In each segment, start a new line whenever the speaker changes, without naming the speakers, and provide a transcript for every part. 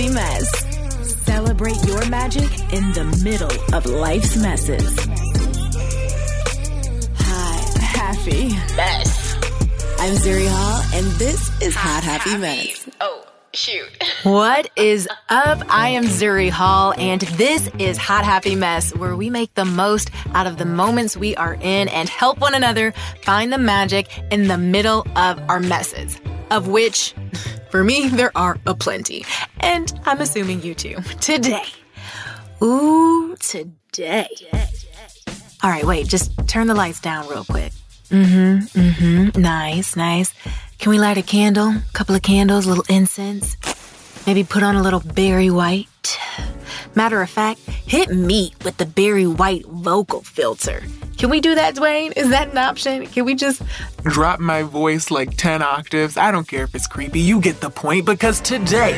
Happy Mess. Celebrate your magic in the middle of life's messes. Hi, Happy Mess. I'm Zuri Hall, and this is Hot, Happy, Mess.
Oh, shoot.
What is up? I am Zuri Hall, and this is Hot Happy Mess, where we make the most out of the moments we are in and help one another find the magic in the middle of our messes. Of which, for me, there are aplenty. And I'm assuming you too. Today. Ooh, today. All right, wait, just turn the lights down real quick. Mm hmm, mm hmm. Nice, nice. Can we light a candle? A couple of candles, a little incense? Maybe put on a little Barry White? Matter of fact, hit me with the Barry white vocal filter. Can we do that, Dwayne? Is that an option? Can we just
drop my voice like 10 octaves? I don't care if it's creepy. You get the point because today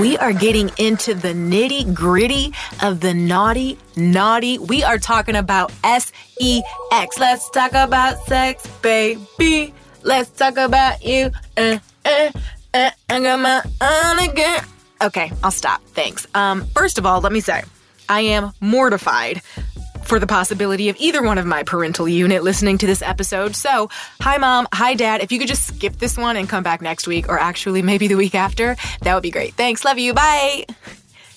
we are getting into the nitty gritty of the naughty, naughty. We are talking about S E X. Let's talk about sex, baby. Let's talk about you. Uh, uh, uh, I got my own again. Okay, I'll stop. Thanks. Um, first of all, let me say, I am mortified for the possibility of either one of my parental unit listening to this episode. So, hi mom, hi dad. If you could just skip this one and come back next week, or actually maybe the week after, that would be great. Thanks, love you, bye.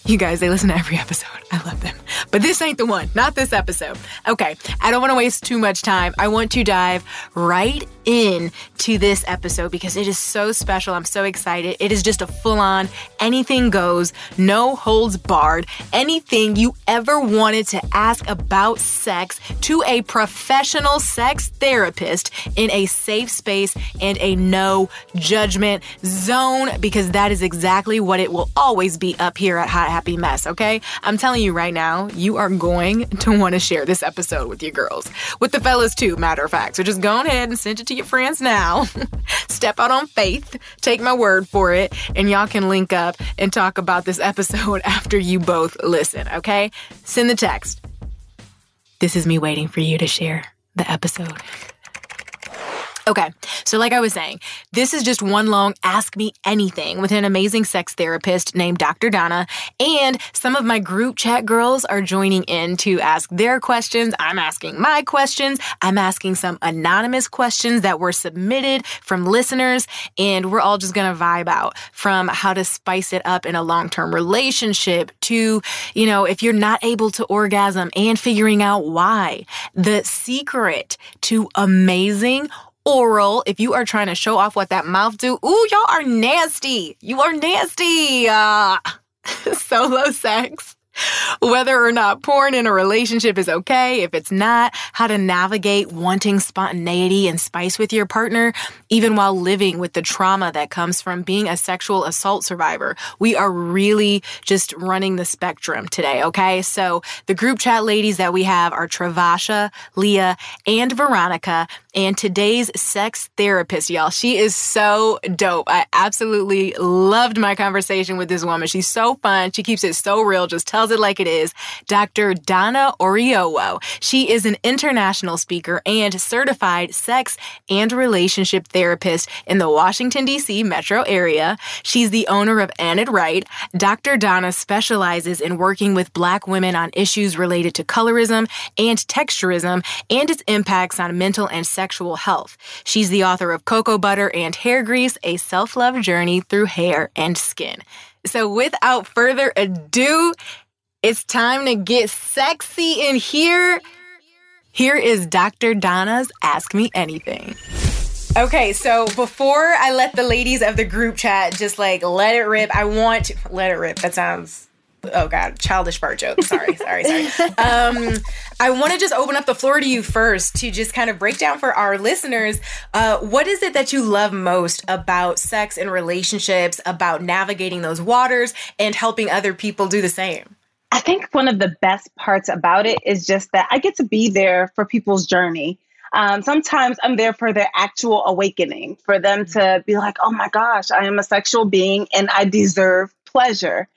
You guys, they listen to every episode. I love them. But this ain't the one, not this episode. Okay, I don't want to waste too much time. I want to dive right in to this episode because it is so special. I'm so excited. It is just a full on anything goes, no holds barred, anything you ever wanted to ask about sex to a professional sex therapist in a safe space and a no judgment zone because that is exactly what it will always be up here at Hot Happy Mess, okay? I'm telling you right now, you are going to want to share this episode with your girls. With the fellas, too, matter of fact. So just go ahead and send it to your friends now. Step out on faith, take my word for it, and y'all can link up and talk about this episode after you both listen, okay? Send the text. This is me waiting for you to share the episode. Okay, so like I was saying, this is just one long Ask Me Anything with an amazing sex therapist named Dr. Donna. And some of my group chat girls are joining in to ask their questions. I'm asking my questions. I'm asking some anonymous questions that were submitted from listeners. And we're all just gonna vibe out from how to spice it up in a long term relationship to, you know, if you're not able to orgasm and figuring out why. The secret to amazing oral if you are trying to show off what that mouth do. Ooh, y'all are nasty. You are nasty. Uh, solo sex. Whether or not porn in a relationship is okay, if it's not, how to navigate wanting spontaneity and spice with your partner, even while living with the trauma that comes from being a sexual assault survivor. We are really just running the spectrum today, okay? So the group chat ladies that we have are Travasha, Leah, and Veronica, and today's sex therapist, y'all. She is so dope. I absolutely loved my conversation with this woman. She's so fun. She keeps it so real, just tells it like it is. Dr. Donna Oriowo. She is an international speaker and certified sex and relationship therapist in the Washington, D.C. metro area. She's the owner of AnnodRight. Dr. Donna specializes in working with Black women on issues related to colorism and texturism and its impacts on mental and sexual health. She's the author of Cocoa Butter and Hair Grease, a self love journey through hair and skin. So, without further ado, it's time to get sexy in here. Here is Dr. Donna's Ask Me Anything. Okay, so before I let the ladies of the group chat just like let it rip, I want to let it rip. That sounds oh god, childish fart joke. Sorry, sorry, sorry. Um, I want to just open up the floor to you first to just kind of break down for our listeners. Uh, what is it that you love most about sex and relationships, about navigating those waters, and helping other people do the same?
I think one of the best parts about it is just that I get to be there for people's journey. Um, sometimes I'm there for their actual awakening, for them to be like, oh my gosh, I am a sexual being and I deserve pleasure.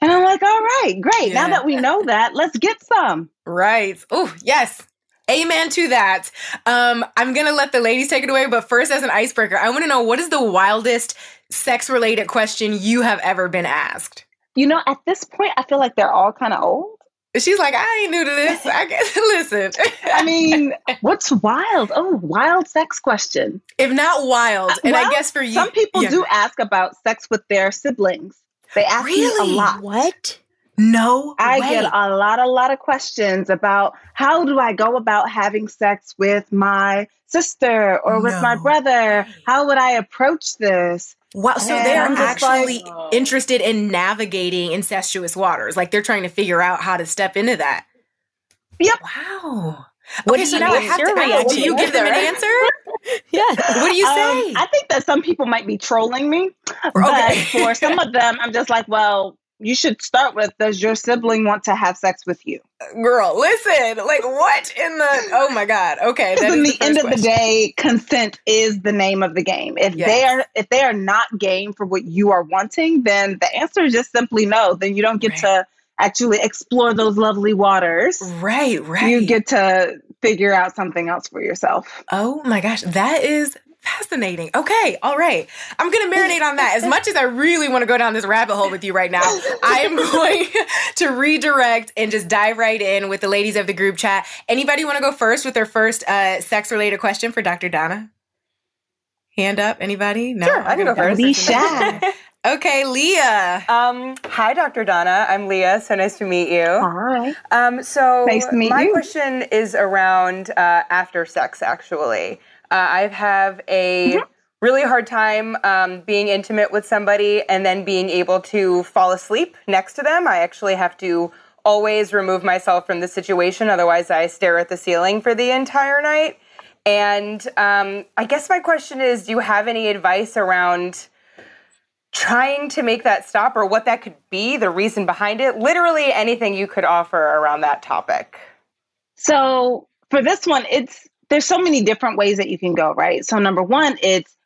And I'm like, all right, great. Yeah. Now that we know that, let's get some.
Right. Oh, yes. Amen to that. Um, I'm going to let the ladies take it away. But first, as an icebreaker, I want to know what is the wildest sex related question you have ever been asked?
You know, at this point, I feel like they're all kind of old.
She's like, I ain't new to this. I guess listen.
I mean, what's wild? Oh, wild sex question.
If not wild, and well, I guess for you,
some people yeah. do ask about sex with their siblings. They ask really? me a lot.
What? No,
I
way.
get a lot, a lot of questions about how do I go about having sex with my sister or no. with my brother? How would I approach this?
Wow. So and they're actually like, interested in navigating incestuous waters. Like they're trying to figure out how to step into that.
Yep.
Wow. What okay, do so now I have to ask, do you give them an answer?
yeah.
What do you um, say?
Um, I think that some people might be trolling me. But for some of them, I'm just like, well, you should start with does your sibling want to have sex with you
girl listen like what in the oh my god okay
because in the, the end question. of the day consent is the name of the game if yes. they are if they are not game for what you are wanting then the answer is just simply no then you don't get right. to actually explore those lovely waters
right right
you get to figure out something else for yourself
oh my gosh that is Fascinating. Okay, all right. I'm going to marinate on that. As much as I really want to go down this rabbit hole with you right now, I am going to redirect and just dive right in with the ladies of the group chat. Anybody want to go first with their first uh, sex related question for Dr. Donna? Hand up. Anybody?
No. Sure, I can go first.
Be shy.
Okay, Leah.
Um, hi, Dr. Donna. I'm Leah. So nice to meet you.
Hi.
Um, so
nice to meet
my
you.
question is around uh, after sex, actually. Uh, I have a mm-hmm. really hard time um, being intimate with somebody and then being able to fall asleep next to them. I actually have to always remove myself from the situation, otherwise, I stare at the ceiling for the entire night. And um, I guess my question is do you have any advice around? trying to make that stop or what that could be, the reason behind it, literally anything you could offer around that topic.
So, for this one, it's there's so many different ways that you can go, right? So, number one, it's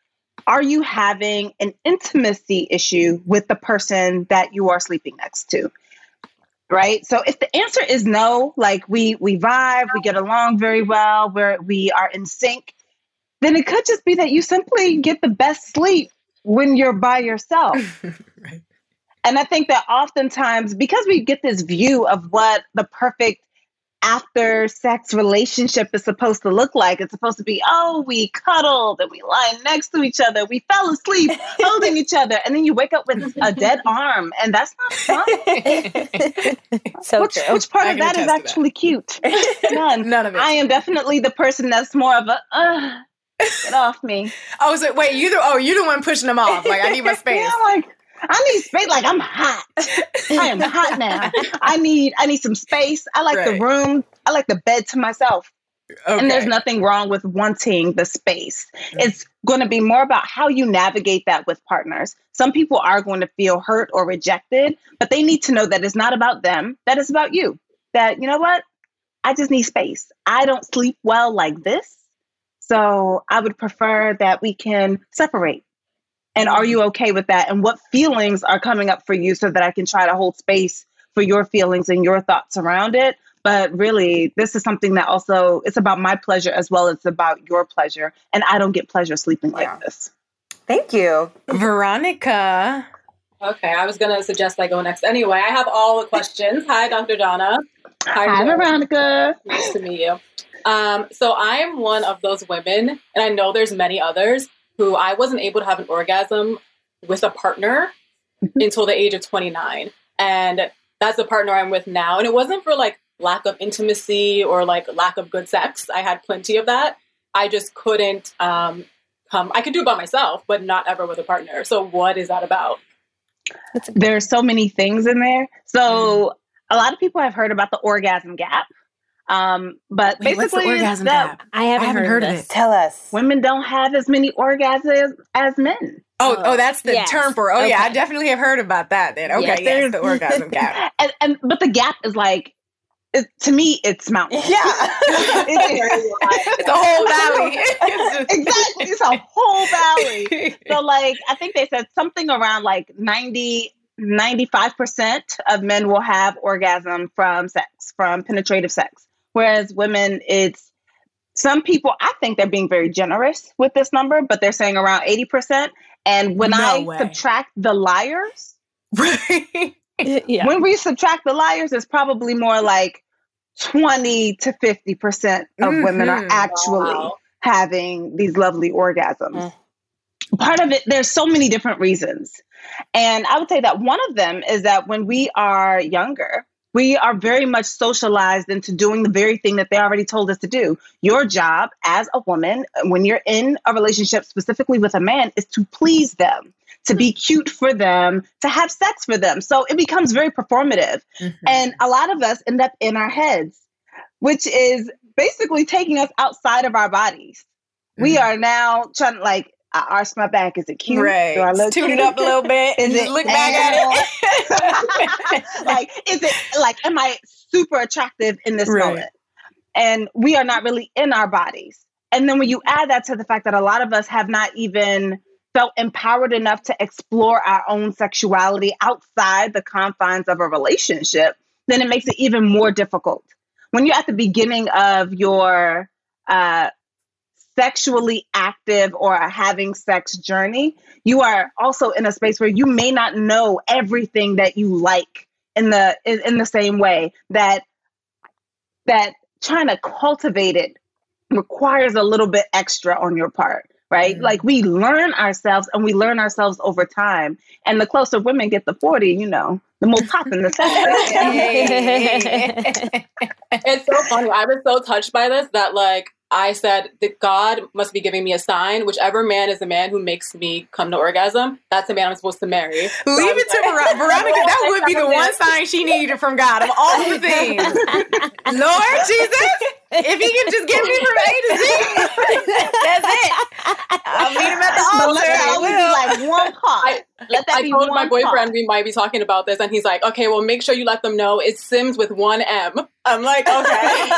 are you having an intimacy issue with the person that you are sleeping next to? Right. So if the answer is no, like we we vibe, we get along very well, where we are in sync, then it could just be that you simply get the best sleep when you're by yourself. right. And I think that oftentimes, because we get this view of what the perfect after sex relationship is supposed to look like. It's supposed to be, oh, we cuddled and we lie next to each other. We fell asleep holding each other. And then you wake up with a dead arm. And that's not fun.
so
which, which part of that is actually that. cute? None.
None of it.
I am definitely the person that's more of a, uh, get off me.
Oh, so wait, you the, oh, you're the one pushing them off. Like, I need my space.
yeah, like, I need space. Like I'm hot. I am hot now. I need I need some space. I like right. the room. I like the bed to myself. Okay. And there's nothing wrong with wanting the space. Mm-hmm. It's going to be more about how you navigate that with partners. Some people are going to feel hurt or rejected, but they need to know that it's not about them, that it's about you. That, you know what? I just need space. I don't sleep well like this. So I would prefer that we can separate. And are you okay with that? And what feelings are coming up for you so that I can try to hold space for your feelings and your thoughts around it? But really, this is something that also it's about my pleasure as well as about your pleasure. And I don't get pleasure sleeping like this.
Thank you.
Veronica.
Okay, I was gonna suggest I go next anyway. I have all the questions. Hi, Dr. Donna.
Hi, Hi Veronica.
Nice to meet you. Um, so I am one of those women, and I know there's many others who I wasn't able to have an orgasm with a partner mm-hmm. until the age of 29. And that's the partner I'm with now. And it wasn't for like lack of intimacy or like lack of good sex. I had plenty of that. I just couldn't um, come. I could do it by myself, but not ever with a partner. So what is that about?
There's so many things in there. So mm. a lot of people have heard about the orgasm gap. Um, but Wait, basically,
orgasm gap?
I haven't, I haven't heard, heard, of
it. Tell us.
Women don't have as many orgasms as men.
Oh, oh, that's the yes. term for. Oh, okay. yeah, I definitely have heard about that. Then, okay, yes, there's the orgasm gap.
and, and but the gap is like it, to me, it's mountain.
Yeah,
it's a whole valley.
exactly, it's a whole valley. So, like, I think they said something around like 90, 95% of men will have orgasm from sex, from penetrative sex. Whereas women, it's some people, I think they're being very generous with this number, but they're saying around 80%. And when no I way. subtract the liars, yeah. when we subtract the liars, it's probably more like 20 to 50% of mm-hmm. women are mm-hmm. actually wow. having these lovely orgasms. Mm. Part of it, there's so many different reasons. And I would say that one of them is that when we are younger, we are very much socialized into doing the very thing that they already told us to do. Your job as a woman, when you're in a relationship specifically with a man, is to please them, to be cute for them, to have sex for them. So it becomes very performative. Mm-hmm. And a lot of us end up in our heads, which is basically taking us outside of our bodies. Mm-hmm. We are now trying to like, I arch my back. Is it cute?
Right. Do I look Tune it up a little bit. Is it look back at
it? like, is it like, am I super attractive in this right. moment? And we are not really in our bodies. And then when you add that to the fact that a lot of us have not even felt empowered enough to explore our own sexuality outside the confines of a relationship, then it makes it even more difficult. When you're at the beginning of your uh, sexually active or having sex journey, you are also in a space where you may not know everything that you like in the in, in the same way that that trying to cultivate it requires a little bit extra on your part right? Mm-hmm. Like we learn ourselves and we learn ourselves over time. And the closer women get to 40, you know, the more popping the sex.
it's so funny. I was so touched by this that like I said that God must be giving me a sign. Whichever man is the man who makes me come to orgasm, that's the man I'm supposed to marry.
So Leave it to Ver- Veronica. That would be the one sign she needed from God of all the things. Lord Jesus, if he can just get me from A to Z, that's it. I'll meet him at the altar. Let
that be like one part. Let that
I
be
told my boyfriend
part.
we might be talking about this, and he's like, "Okay, well, make sure you let them know it's Sims with one M." I'm like, "Okay."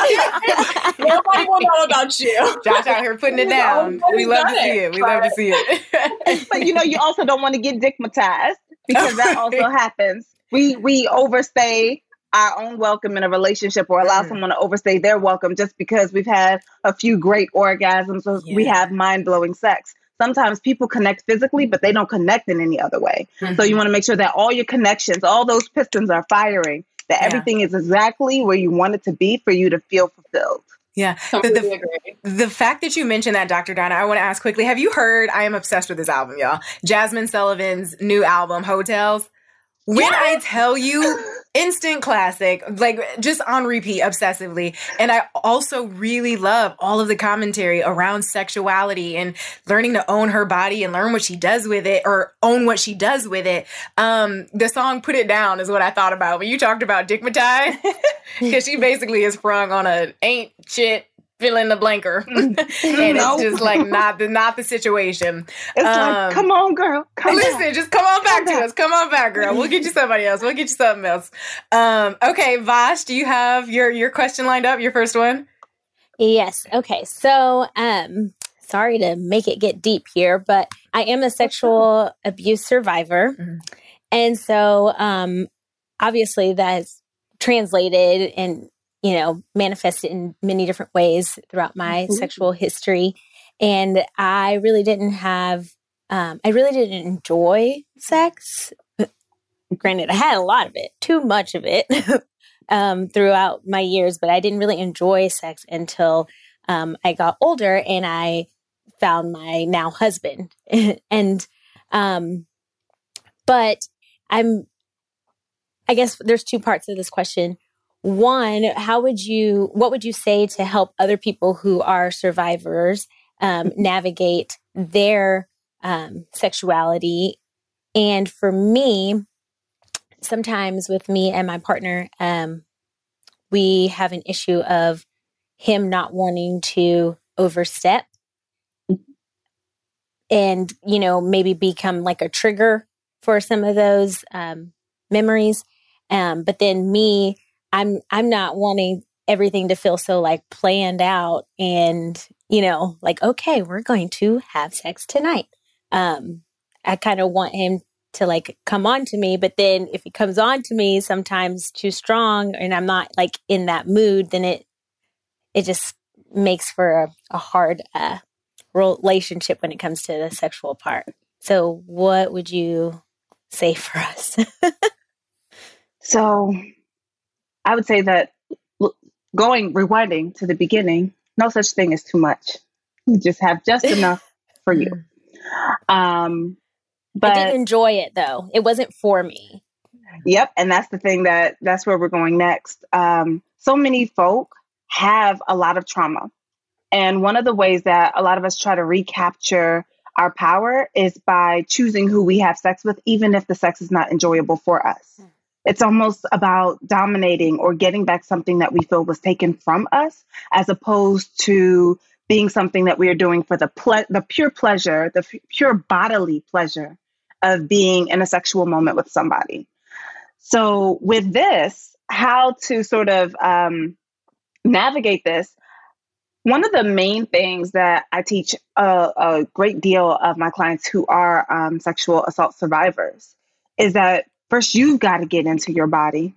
Nobody will know about you.
Josh out here putting it down. We love to see it. We love to see
it. but you know, you also don't want to get dickmatized because that also happens. We we overstay our own welcome in a relationship or allow mm. someone to overstay their welcome just because we've had a few great orgasms or yeah. we have mind blowing sex. Sometimes people connect physically, but they don't connect in any other way. Mm-hmm. So you want to make sure that all your connections, all those pistons are firing, that yeah. everything is exactly where you want it to be for you to feel fulfilled.
Yeah. The, the, the, fact that you mentioned that, Dr. Donna, I want to ask quickly have you heard? I am obsessed with this album, y'all. Jazmine Sullivan's new album, Heaux Tales. When yes. I tell you, instant classic, like just on repeat obsessively. And I also really love all of the commentary around sexuality and learning to own her body and learn what she does with it or own what she does with it. Um, the song Put It Down is what I thought about when you talked about Dickmatized, because she basically is sprung on a ain't shit
fill in the blanker, and it's just like not the not the situation.
It's um, like, come on, girl, come
listen, back. just come on back come to back. us. Come on back, girl. We'll get you somebody else. We'll get you something else. Um, okay, Vash, do you have your your question lined up? Your first one.
Yes. Okay. So, um, sorry to make it get deep here, but I am a sexual abuse survivor. Mm-hmm. And so, um, obviously, that's translated and, you know, manifested in many different ways throughout my mm-hmm. sexual history. And I really didn't have, um, I really didn't enjoy sex. Granted, I had a lot of it, too much of it um, throughout my years, but I didn't really enjoy sex until um, I got older and I found my now husband. and, um, but I'm, I guess there's two parts of this question. One, how would you, what would you say to help other people who are survivors um, navigate their um, sexuality? And for me, sometimes with me and my partner, um, we have an issue of him not wanting to overstep and you know maybe become like a trigger for some of those um, memories um, but then me i'm i'm not wanting everything to feel so like planned out and you know like okay we're going to have sex tonight. Um i kind of want him to like come on to me but then if he comes on to me sometimes too strong and i'm not like in that mood then it it just makes for a, a hard uh, relationship when it comes to the sexual part. So what would you say for us?
So i would say that going rewinding to the beginning no such thing as too much you just have just enough for you um
but I did enjoy it though. It wasn't for me.
Yep, and that's the thing that that's where we're going next. Um, so many folk have a lot of trauma, and one of the ways that a lot of us try to recapture our power is by choosing who we have sex with, even if the sex is not enjoyable for us. Hmm. It's almost about dominating or getting back something that we feel was taken from us, as opposed to being something that we are doing for the ple- the pure pleasure, the f- pure bodily pleasure of being in a sexual moment with somebody. So, with this, how to sort of um, navigate this, one of the main things that I teach a, a great deal of my clients who are um, sexual assault survivors is that first you've got to get into your body.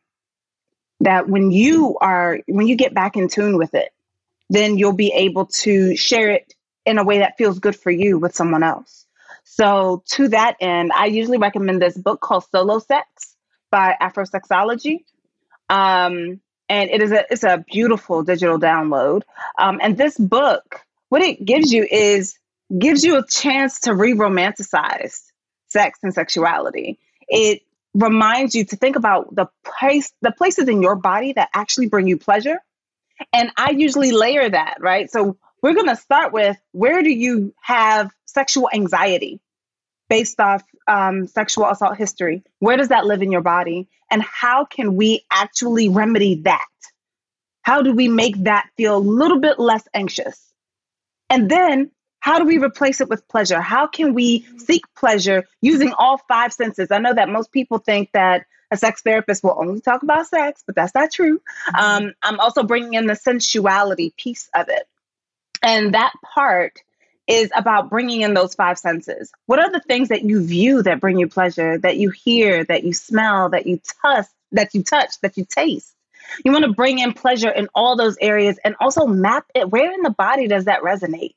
That when you are, when you get back in tune with it, then you'll be able to share it in a way that feels good for you with someone else. So, to that end, I usually recommend this book called Solo Sex by Afrosexology. Um, and it is a it's a beautiful digital download. Um, and this book, what it gives you is gives you a chance to re-romanticize sex and sexuality. It reminds you to think about the place the places in your body that actually bring you pleasure. And I usually layer that, right? So we're going to start with where do you have sexual anxiety based off um, sexual assault history? Where does that live in your body? And how can we actually remedy that? How do we make that feel a little bit less anxious? And then how do we replace it with pleasure? How can we seek pleasure using all five senses? I know that most people think that a sex therapist will only talk about sex, but that's not true. Mm-hmm. Um, I'm also bringing in the sensuality piece of it. And that part is about bringing in those five senses. What are the things that you view that bring you pleasure, that you hear, that you smell, that you touch, that you touch, that you taste? You want to bring in pleasure in all those areas and also map it. Where in the body does that resonate?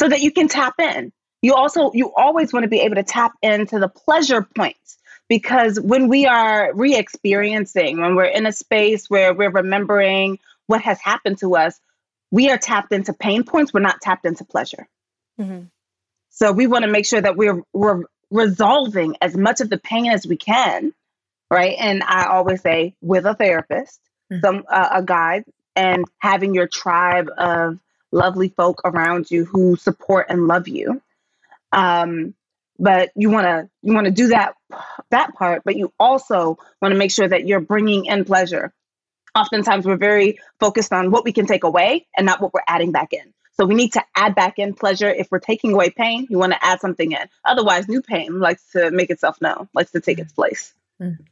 So that you can tap in. You also you always want to be able to tap into the pleasure points because when we are re-experiencing, when we're in a space where we're remembering what has happened to us, we are tapped into pain points, we're not tapped into pleasure. Mm-hmm. So we want to make sure that we're, we're resolving as much of the pain as we can, right? And I always say with a therapist, mm-hmm. some uh, a guide, and having your tribe of lovely folk around you who support and love you. Um, but you want to you want to do that that part, but you also want to make sure that you're bringing in pleasure Oftentimes, we're very focused on what we can take away and not what we're adding back in. So we need to add back in pleasure. If we're taking away pain, you want to add something in. Otherwise, new pain likes to make itself known, likes to take its place. Mm-hmm.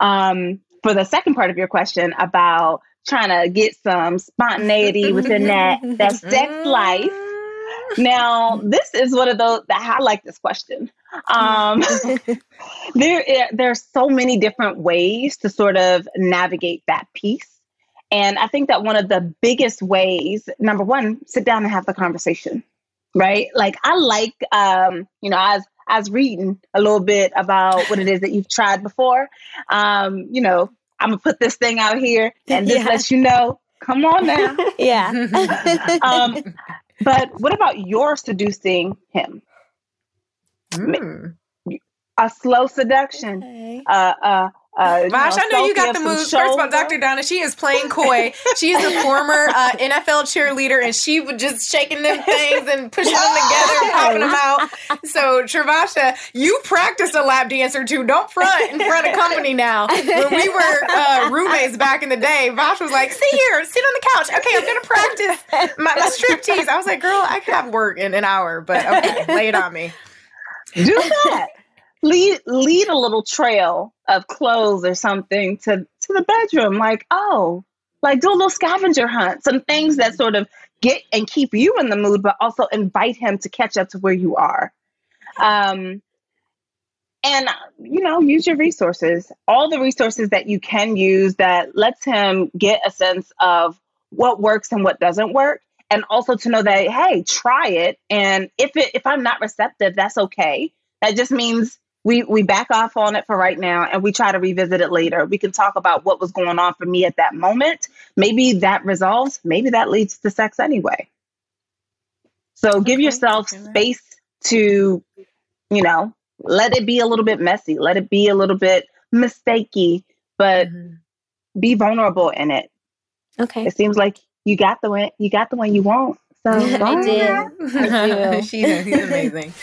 Um, for the second part of your question about trying to get some spontaneity within that that sex life. Now, this is one of those that I like this question. Um, there, are so many different ways to sort of navigate that piece. And I think that one of the biggest ways, number one, sit down and have the conversation, right? Like I like, um, you know, as I was reading a little bit about what it is that you've tried before. Um, you know, I'm gonna put this thing out here and this yeah. lets you know. Come on now.
yeah.
um, but what about your seducing him? Mm. A slow seduction, okay. uh, uh, uh,
Vash, know, I know you got the moves. First of all, Dr. Donna, she is playing coy. She's a former uh, NFL cheerleader, and she was just shaking them things and pushing them together and popping them out. So, Travasha, you practiced a lap dance or two. Don't front in front of company now. When we were uh, roommates back in the day, Vash was like, "Sit here, sit on the couch. Okay, I'm gonna practice my, my strip tease." I was like, "Girl, I could have work in an hour, but okay, lay it on me."
Do that lead lead a little trail of clothes or something to to the bedroom. Like oh like do a little scavenger hunt some things that sort of get and keep you in the mood but also invite him to catch up to where you are. Um and you know use your resources all the resources that you can use that lets him get a sense of what works and what doesn't work and also to know that hey try it and if it if i'm not receptive that's okay. That just means we we back off on it for right now and we try to revisit it later. We can talk about what was going on for me at that moment. Maybe that resolves, maybe that leads to sex anyway. So okay. give yourself space to, you know, let it be a little bit messy, let it be a little bit mistakey, but mm-hmm. be vulnerable in it.
Okay.
It seems like you got the one you got the one you want. So
I did. I
do. she's, she's amazing.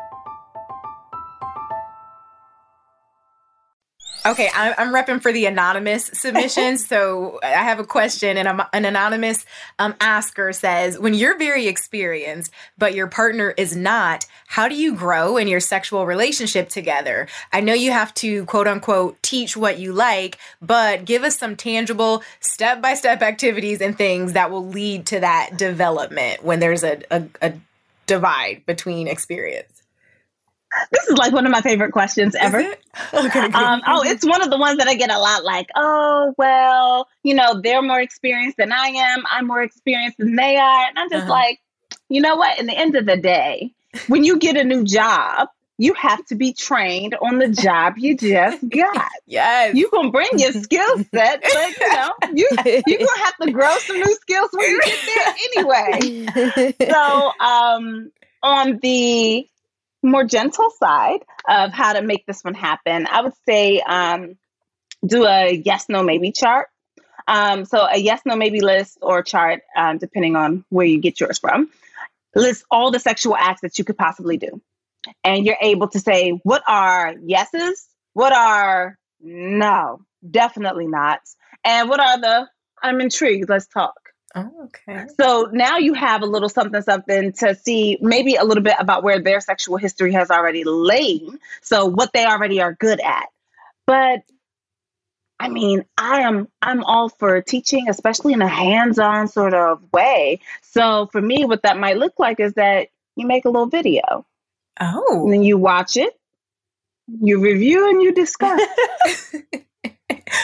Okay, I'm, I'm repping for the anonymous submission. so I have a question, and I'm, an anonymous um, asker says, When you're very experienced, but your partner is not, how do you grow in your sexual relationship together? I know you have to quote unquote teach what you like, but give us some tangible step by step activities and things that will lead to that development when there's a, a, a divide between experience.
This is like one of my favorite questions ever. Okay, um, oh, it's one of the ones that I get a lot. Like, oh, well, you know, they're more experienced than I am. I'm more experienced than they are, and I'm just uh-huh. like, you know what? In the end of the day, when you get a new job, you have to be trained on the job you just got.
yes.
You can bring your skill set, but you know, you you're gonna have to grow some new skills when you get there anyway. So um on the more gentle side of how to make this one happen, I would say um do a yes, no, maybe chart. Um, so a yes, no, maybe list or chart, um, depending on where you get yours from, lists all the sexual acts that you could possibly do. And you're able to say what are yeses, what are no, definitely not, and what are the I'm intrigued, let's talk.
Oh, okay.
So now you have a little something something to see maybe a little bit about where their sexual history has already lain, so what they already are good at. But I mean, I am I'm all for teaching, especially in a hands-on sort of way. So for me, what that might look like is that you make a little video.
Oh.
And then you watch it, you review and you discuss.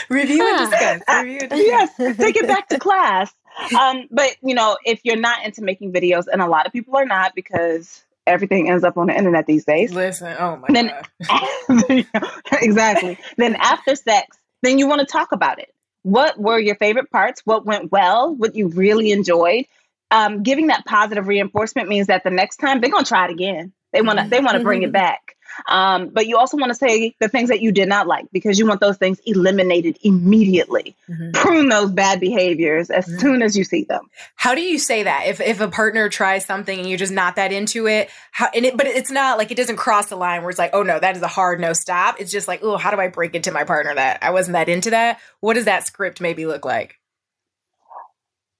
review and discuss. Review and discuss.
yes, take it back to class. Um, but you know, if you're not into making videos, and a lot of people are not because everything ends up on the internet these days.
Listen, oh my
then,
god.
exactly. Then after sex, then you want to talk about it. What were your favorite parts? What went well? What you really enjoyed? Um, giving that positive reinforcement means that the next time they're gonna try it again. They want to they want to bring it back. Um, but you also want to say the things that you did not like because you want those things eliminated immediately.
Mm-hmm.
Prune those bad behaviors as soon as you see them.
How do you say that if if a partner tries something and you're just not that into it? How and it, but it's not like it doesn't cross the line where it's like, oh no, that is a hard no stop. It's just like, oh, how do I break it to my partner that I wasn't that into that? What does that script maybe look like?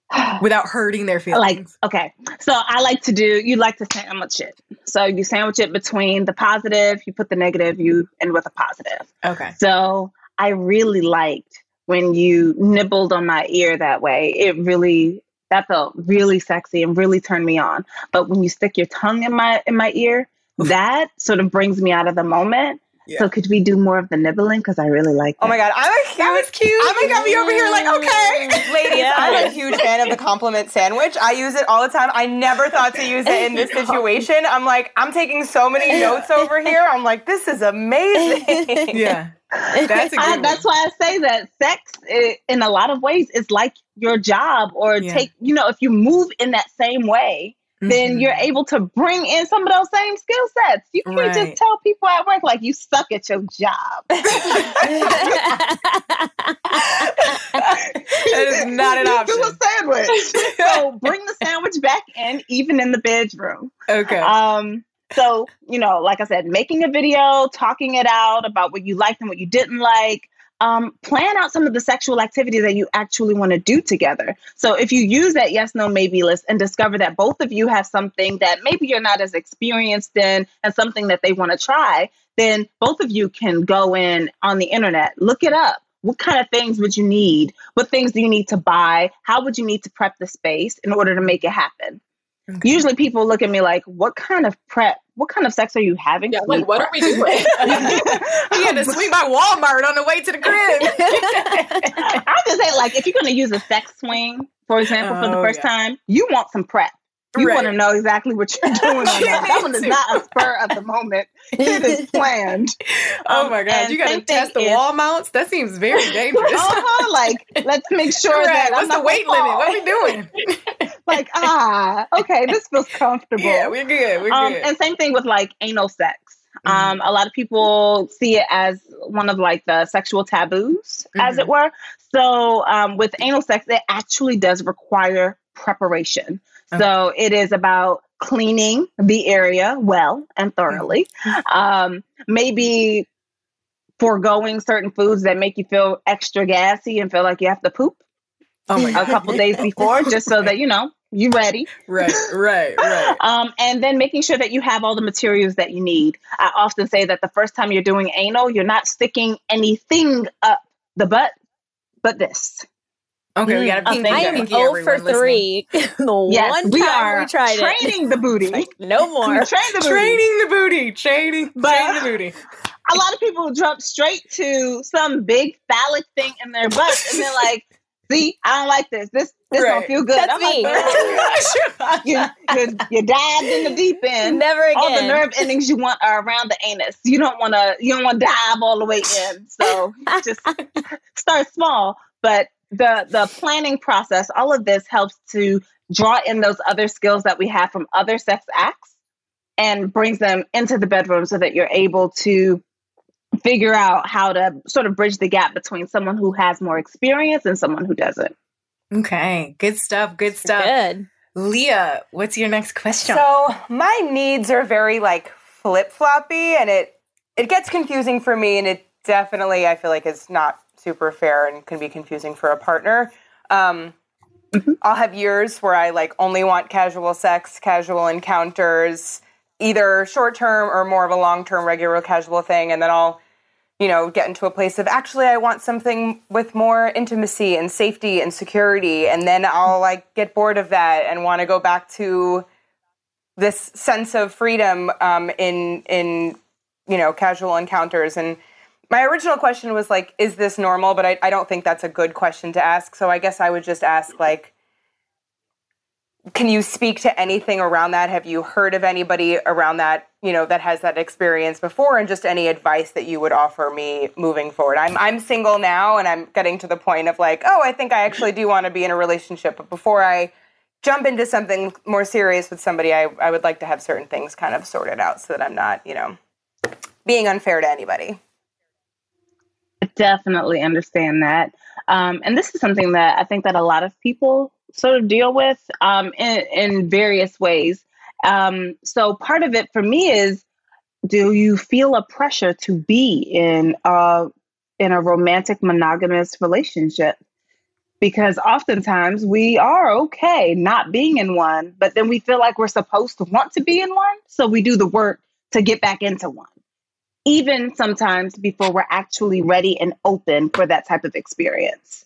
Without hurting their feelings.
Like, okay. So I like to do, you like to sandwich it. So you sandwich it between the positive, you put the negative, you end with a positive.
Okay.
So I really liked when you nibbled on my ear that way. It really that felt really sexy and really turned me on. But when you stick your tongue in my in my ear, that sort of brings me out of the moment.
Yeah.
So could we do more of the nibbling? Because I really like.
Oh my god, I'm a huge.
That was cute.
I'm gonna be over here like, okay, ladies.
Yes.
I'm a huge fan of the compliment sandwich. I use it all the time. I never thought to use it in this situation. I'm like, I'm taking so many notes over here. I'm like, this is amazing.
yeah. That's a good
I, that's why I say that sex, i in a lot of ways, is like your job, or
Yeah.
take you know, if you move in that same way, then
Mhm.
you're able to bring in some of those same skill sets. You can't
Right.
just tell people at work like you suck at your job.
That is not an option.
Do a sandwich. so bring the sandwich back in, even in the bedroom.
Okay.
Um, so, you know, like I said, making a video, talking it out about what you liked and what you didn't like. Um, plan out some of the sexual activities that you actually want to do together. So, if you use that yes, no, maybe list and discover that both of you have something that maybe you're not as experienced in and something that they want to try, then both of you can go in on the internet, look it up. What kind of things would you need? What things do you need to buy? How would you need to prep the space in order to make it happen? Usually people look at me like, what kind of prep? What kind of sex are you having?
Yeah, like what are we doing?
he had to swing by Walmart on the way to the crib.
I just say, like, if you're going to use a sex swing, for example, for the
Oh,
first
yeah.
time, you want some prep. You want to know exactly what you're doing. That. that one is not a spur of the moment. It is planned.
oh
Um,
my god, you got to test the
is-
wall mounts. That seems very dangerous.
uh-huh, like, let's make sure
Right,
that I'm
What's the
not
weight limit? What we doing?
like, ah, okay, this feels comfortable.
yeah, we're good. We're
um,
good.
and same thing with like anal sex.
Mm-hmm.
Um, a lot of people see it as one of like the sexual taboos, as
Mm-hmm.
it were. So um, with anal sex, it actually does require preparation. So it is about cleaning the area well and thoroughly.
Mm-hmm.
Um, maybe foregoing certain foods that make you feel extra gassy and feel like you have to poop
oh
a couple days before, just so that you know you ready.
right, right, right.
Um, and then making sure that you have all the materials that you need. I often say that the first time you're doing anal, you're not sticking anything up the butt, but this.
Okay, we got a
Mm,
pinky.
I
I am
pinky,
0 for
listening.
3. the
Yes,
one
we are
we tried it.
training the booty.
No more.
Train the booty.
Training the booty, training,
But-
training the booty.
A lot of people jump straight to some big phallic thing in their butt, and they're like, see, I don't like this. This this
Right.
don't feel good.
That's
I'm
me.
like, you, you, you dived in the deep end.
Never again.
All the nerve endings you want are around the anus. You don't want to. You don't want to dive all the way in. So just start small. But the the planning process, all of this helps to draw in those other skills that we have from other sex acts and brings them into the bedroom so that you're able to figure out how to sort of bridge the gap between someone who has more experience and someone who doesn't.
Okay, good stuff. Good stuff.
Good.
Leah, what's your next question?
So my needs are very like flip floppy, and it it gets confusing for me, and it definitely I feel like is not super fair and can be confusing for a partner. Um, I'll have years where I like only want casual sex, casual encounters, either short term or more of a long term regular casual thing, and then I'll you know, get into a place of actually I want something with more intimacy and safety and security and then I'll like get bored of that and want to go back to this sense of freedom um, in in you know casual encounters and my original question was like is this normal? But I, I don't think that's a good question to ask. So I guess I would just ask like can you speak to anything around that? Have you heard of anybody around that you know that has that experience before? And just any advice that you would offer me moving forward. I'm i'm single now and i'm getting to the point of like oh i think i actually do want to be in a relationship. But before i jump into something more serious with somebody i, I would like to have certain things kind of sorted out so that i'm not you know being unfair to anybody
definitely understand that. Um, and this is something that i think that a lot of people sort of deal with um, in, in various ways. Um, so part of it for me is do you feel a pressure to be in a in a romantic monogamous relationship? Because oftentimes we are okay not being in one but then we feel like we're supposed to want to be in one so we do the work to get back into one even sometimes before we're actually ready and open for that type of experience.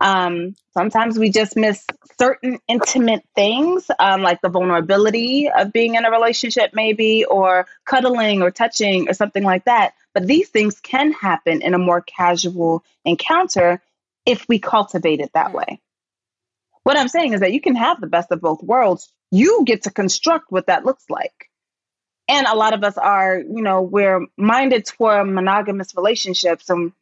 Um, sometimes we just miss certain intimate things, um, like the vulnerability of being in a relationship, maybe, or cuddling or touching or something like that. But these things can happen in a more casual encounter if we cultivate it that way. What I'm saying is that you can have the best of both worlds. You get to construct what that looks like and a lot of us are, you know, we're minded toward monogamous relationships. And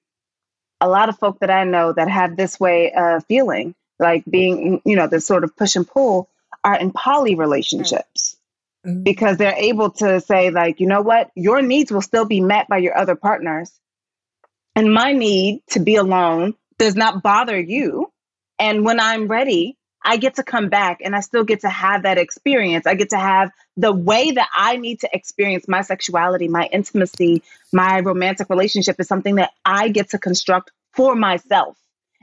a lot of folk that I know that have this way of feeling, like being, you know, this sort of push and pull, are in poly relationships
Mm-hmm.
because they're able to say, like, you know what, your needs will still be met by your other partners. And my need to be alone does not bother you. And when I'm ready, I get to come back and I still get to have that experience. I get to have the way that I need to experience my sexuality, my intimacy, my romantic relationship is something that I get to construct for myself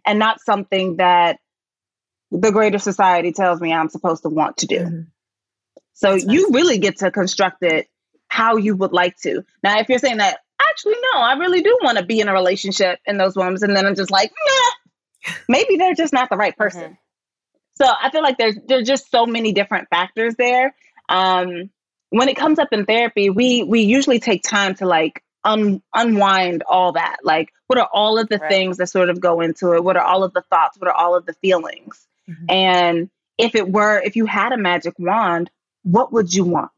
and not something that the greater society tells me I'm supposed to want to do. Mm-hmm. So you really get to construct it how you would like to. Now, if you're saying that, actually, no, I really do want to be in a relationship in those moments, and then I'm just like, nah, maybe they're just not the right mm-hmm. person. So I feel like there's there's just so many different factors there. Um, when it comes up in therapy, we we usually take time to like un, unwind all that. Like, what are all of the
Right.
things that sort of go into it? What are all of the thoughts? What are all of the feelings? And if it were, if you had a magic wand, what would you want?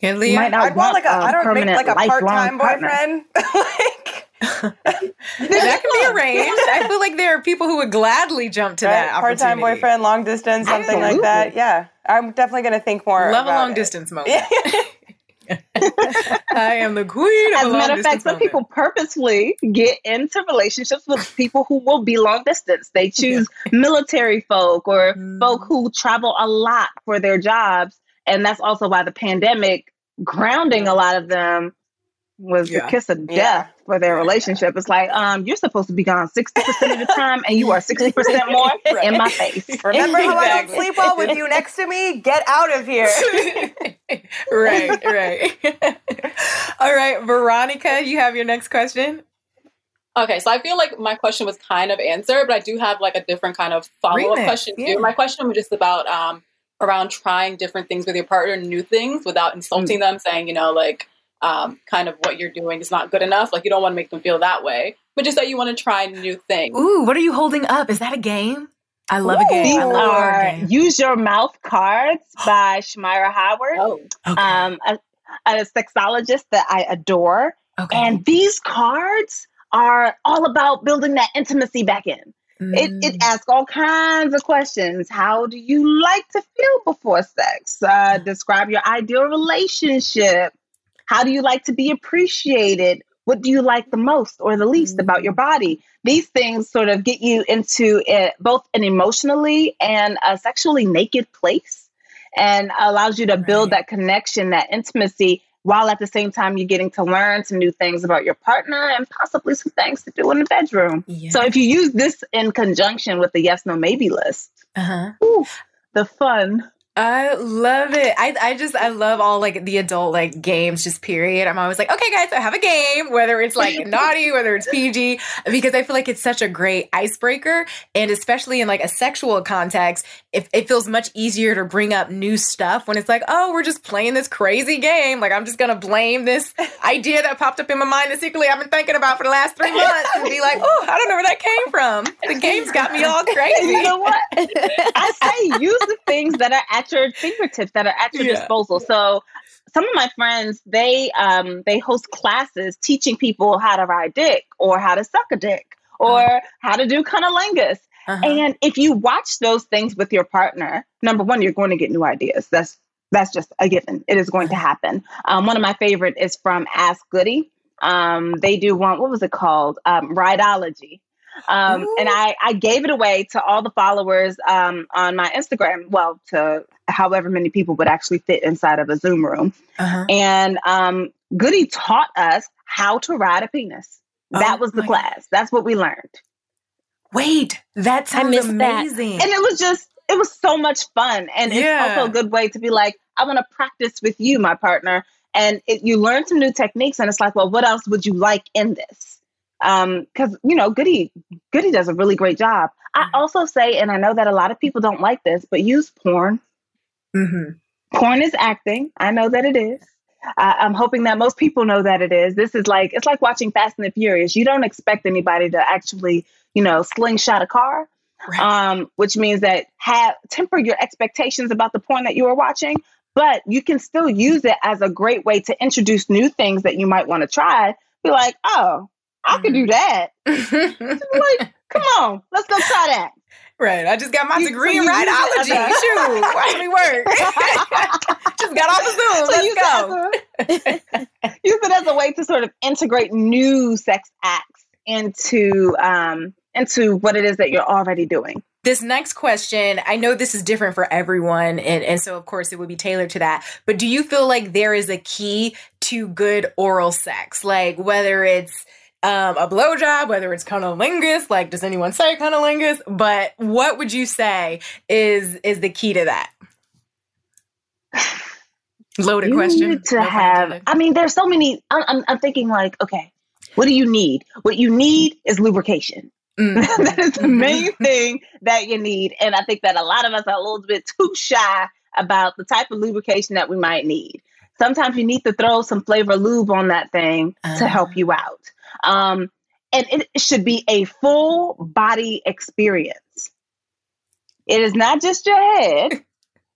Yeah,
might not
I'd want like a I don't make like a part-time
partner.
boyfriend.
that can be arranged. I feel like there are people who would gladly jump to that
Part-time boyfriend, long distance, something like that. Yeah, I'm definitely going to think more.
Love a
about
long
it.
distance moment. I am the queen of
As
a
a matter of fact, some
moment.
people purposefully get into relationships with people who will be long distance. They choose military folk or
Mm.
folk who travel a lot for their jobs. And that's also why the pandemic grounding a lot of them was
Yeah.
the kiss of death
Yeah.
for their relationship. It's like, um, you're supposed to be gone 60% of the time and you are 60% more in my face.
Remember how I don't sleep well with you next to me? Get out of here.
right, right. All right, Veronica, you have your next question.
Okay, so I feel like my question was kind of answered, but I do have like a different kind of follow up
Remix,
question too.
yeah.
My question was just about um around trying different things with your partner, new things without insulting
Mm.
them, saying, you know, like um kind of what you're doing is not good enough. Like you don't want to make them feel that way. but just that you want to try new things.
Ooh, what are you holding up? Is that a game? I love Ooh, a game.
These
I love
are game. Use Your Mouth Cards by Shamyra Howard. Oh, okay. um, a, a sexologist that I adore. Okay. And these cards are all about building that intimacy back in. Mm. It, it mm. asks all kinds of questions. How do you like to feel before sex? Uh, describe your ideal relationship. How do you like to be appreciated? What do you like the most or the least mm. about your body? These things sort of get you into it, both an emotionally and a sexually naked place and allows you to build right. that connection, that intimacy while at the same time you're getting to learn some new things about your partner and possibly some things to do in the bedroom. Yeah. So if you use this in conjunction with the yes, no, maybe list, uh-huh. ooh, the fun
I love it. I, I just I love all like the adult like games just period. I'm always like, okay guys, I have a game, whether it's like naughty, whether it's PG, because I feel like it's such a great icebreaker. And especially in like a sexual context, if it feels much easier to bring up new stuff when it's like, oh, we're just playing this crazy game. Like I'm just gonna blame this idea that popped up in my mind that secretly I've been thinking about for the last three months and be like, oh, I don't know where that came from. The game's got me all crazy.
You know what? I say use the things that are actually at your fingertips that are at your yeah. disposal. So some of my friends they um they host classes teaching people how to ride dick or how to suck a dick or uh-huh. how to do cunnilingus. Uh-huh. And if you watch those things with your partner, number one, you're going to get new ideas. That's that's just a given. It is going to happen. Um, one of my favorite is from Ask Goody. Um, they do one. What was it called? Um, Rideology. Um, and I, I gave it away to all the followers um, on my Instagram. Well, to however many people would actually fit inside of a Zoom room. Uh-huh. And um, Goody taught us how to ride a penis. Oh, that was the class. God. That's what we learned.
Wait, that sounds amazing.
That. And it was just, it was so much fun. And yeah. it's also a good way to be like, I want to practice with you, my partner. And it, you learn some new techniques. And it's like, well, what else would you like in this? Um because you know goody goody does a really great job. I mm-hmm. also say and i know that a lot of people don't like this but use porn. Mm-hmm. porn is acting. I know that it is. I'm hoping that most people know that it is. This is like it's like watching fast and the furious. You don't expect anybody to actually you know slingshot a car right. um which means that have temper your expectations about the porn that you are watching but you can still use it as a great way to introduce new things that you might want to try. Be like oh I could do that. like, come on, let's go try that.
Right. I just got my you, degree so in rideology. Shoot, watch me work. just got off the Zoom. So let's
go. use it as a way to sort of integrate new sex acts into um, into what it is that you're already doing.
This next question, I know this is different for everyone, and, and so of course it would be tailored to that. But do you feel like there is a key to good oral sex? Like whether it's um, a blowjob, whether it's cunnilingus, like does anyone say cunnilingus? But what would you say is is the key to that? Loaded
you
question.
Need to no have. I mean, there's so many. I'm, I'm, I'm, thinking like, okay, what do you need? What you need is lubrication. Mm. that is the main thing that you need, and I think that a lot of us are a little bit too shy about the type of lubrication that we might need. Sometimes you need to throw some flavor lube on that thing uh. to help you out. Um, and it should be a full body experience. It is not just your head.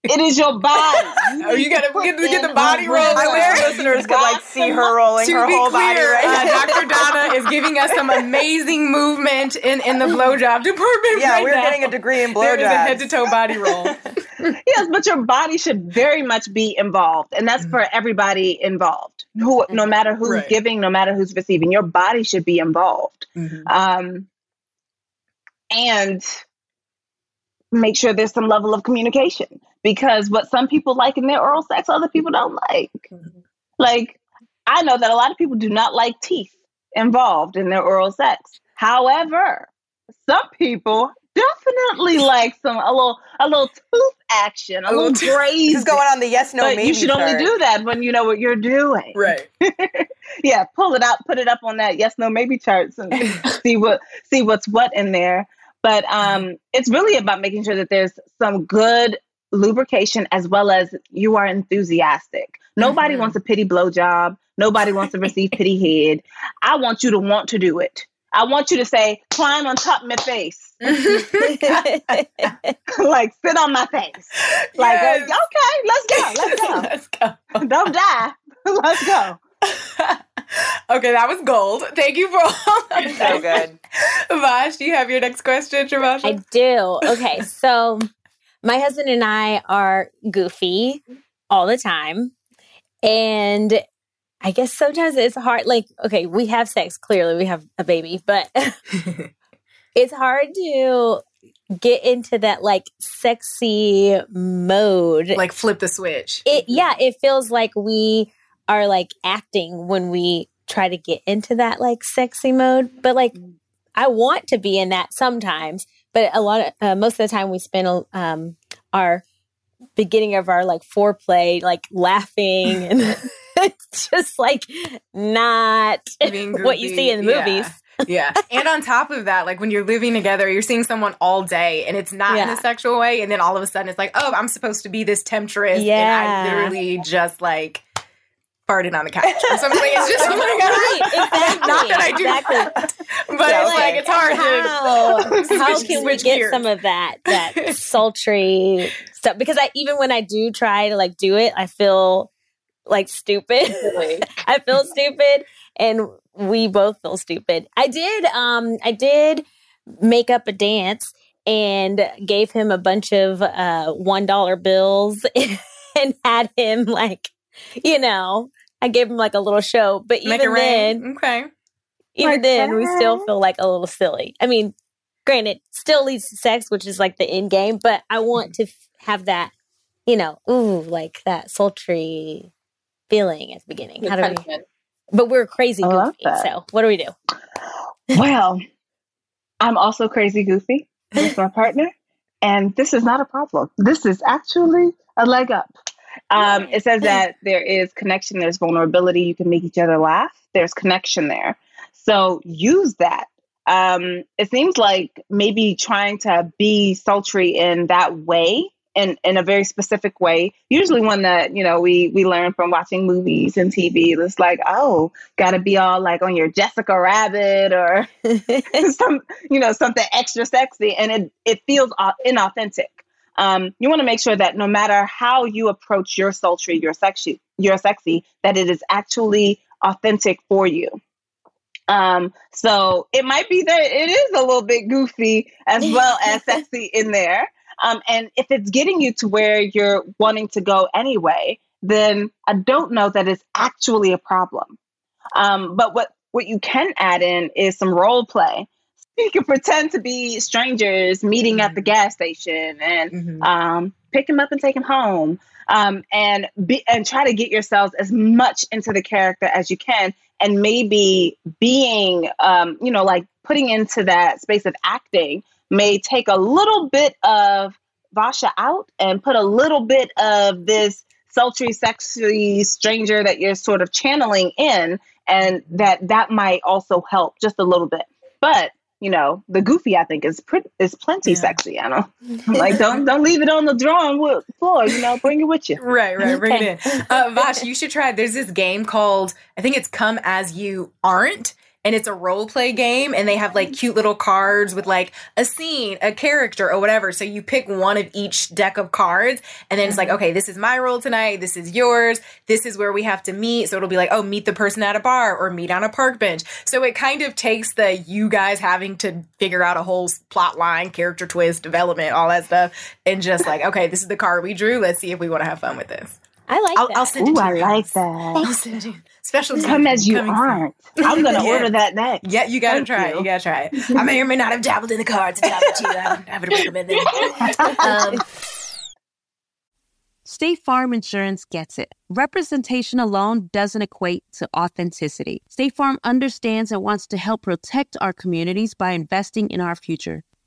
It is your body.
You oh, you gotta get, get the body roll. I
wish listeners could like see her rolling her whole clear, body right
uh, Dr. Donna is giving us some amazing movement in, in the blowjob department.
Yeah,
right
we're
now.
getting a degree in blowjob.
There is a head to toe body roll.
yes, but your body should very much be involved, and that's mm-hmm. for everybody involved. Who, no matter who's right. giving, no matter who's receiving, your body should be involved. Mm-hmm. Um, and make sure there's some level of communication because what some people like in their oral sex, other people don't like. Mm-hmm. Like, I know that a lot of people do not like teeth involved in their oral sex. However, some people definitely like some a little a little tooth action, a, a little graze.
Just going on the yes no
but
maybe.
You should
chart.
only do that when you know what you're doing.
Right.
yeah, pull it out, put it up on that yes no maybe charts and see what see what's what in there. But um, it's really about making sure that there's some good lubrication as well as you are enthusiastic. Nobody mm-hmm. wants a pity blow job. Nobody wants to receive pity head. I want you to want to do it. I want you to say, climb on top of my face. like, sit on my face. Like, uh, yes. okay, let's go. Let's go. let's go. Don't die. let's go.
okay, that was gold. Thank you for all
that. So good.
Vash, do you have your next question, Javasha?
I do. Okay, so my husband and I are goofy all the time. And I guess sometimes it's hard. Like, okay, we have sex. Clearly, we have a baby, but it's hard to get into that like sexy mode.
Like flip the switch.
It yeah, it feels like we are like acting when we try to get into that like sexy mode. But like, I want to be in that sometimes. But a lot of uh, most of the time we spend um, our beginning of our like foreplay like laughing and it's just like not what you see in the movies.
Yeah. and on top of that, like when you're living together, you're seeing someone all day and it's not yeah. in a sexual way. And then all of a sudden it's like, oh, I'm supposed to be this temptress. Yeah. And I literally just like farted on the couch or something. It's just like, right, exactly. not that I do exactly. But yeah, it's like, like, it's hard
how, to how can we get gears. some of that that sultry stuff because I even when I do try to like do it, I feel like stupid. I feel stupid and we both feel stupid. I did um I did make up a dance and gave him a bunch of uh one dollar bills and had him like you know I gave him like a little show but even then
okay
even like then that. we still feel like a little silly I mean granted still leads to sex which is like the end game but I want mm-hmm. to f- have that you know ooh like that sultry feeling at the beginning? How do we? But we're crazy goofy. So what do we do?
well, I'm also crazy goofy with my partner, and this is not a problem. This is actually a leg up. Um, it says that there is connection, there's vulnerability. You can make each other laugh. There's connection there. So use that. Um, it seems like maybe trying to be sultry in that way in in a very specific way. Usually one that, you know, we we learn from watching movies and TV. It's like, oh, gotta be all like on your Jessica Rabbit or some, you know, something extra sexy. And it it feels inauthentic. Um, you want to make sure that no matter how you approach your sultry, your sexy, your sexy, that it is actually authentic for you. Um, so it might be that it is a little bit goofy as well as sexy in there. Um, and if it's getting you to where you're wanting to go anyway, then I don't know that it's actually a problem. Um, but what, what you can add in is some role play. You can pretend to be strangers meeting at the mm-hmm. gas station and mm-hmm. um, pick them up and take them home. Um, and be, and try to get yourselves as much into the character as you can, and maybe being, um, you know, like putting into that space of acting may take a little bit of Vasha out and put a little bit of this sultry, sexy stranger that you're sort of channeling in, and that that might also help just a little bit. But you know, the goofy I think is pretty is plenty yeah. sexy. I know, like don't don't leave it on the drawing floor. You know, bring it with you.
Right, right, bring it in. Uh, Vash, you should try. There's this game called I think it's Come as You Aren't and it's a role play game and they have like cute little cards with like a scene, a character or whatever. So you pick one of each deck of cards and then it's like, mm-hmm. okay, this is my role tonight. This is yours. This is where we have to meet. So it'll be like, oh, meet the person at a bar or meet on a park bench. So it kind of takes the you guys having to figure out a whole plot line, character twist, development, all that stuff and just like, okay, this is the card we drew. Let's see if we want to have fun with this.
I like
I'll,
that.
I'll send it
Ooh,
to
I like that.
I'll send you. Special
come as you aren't. I'm gonna yeah. order that next.
Yeah, you gotta Thank try you. it. You gotta try it. I may or may not have dabbled in the cards. To it to you. I, I would recommend it. Um,
State Farm Insurance gets it. Representation alone doesn't equate to authenticity. State Farm understands and wants to help protect our communities by investing in our future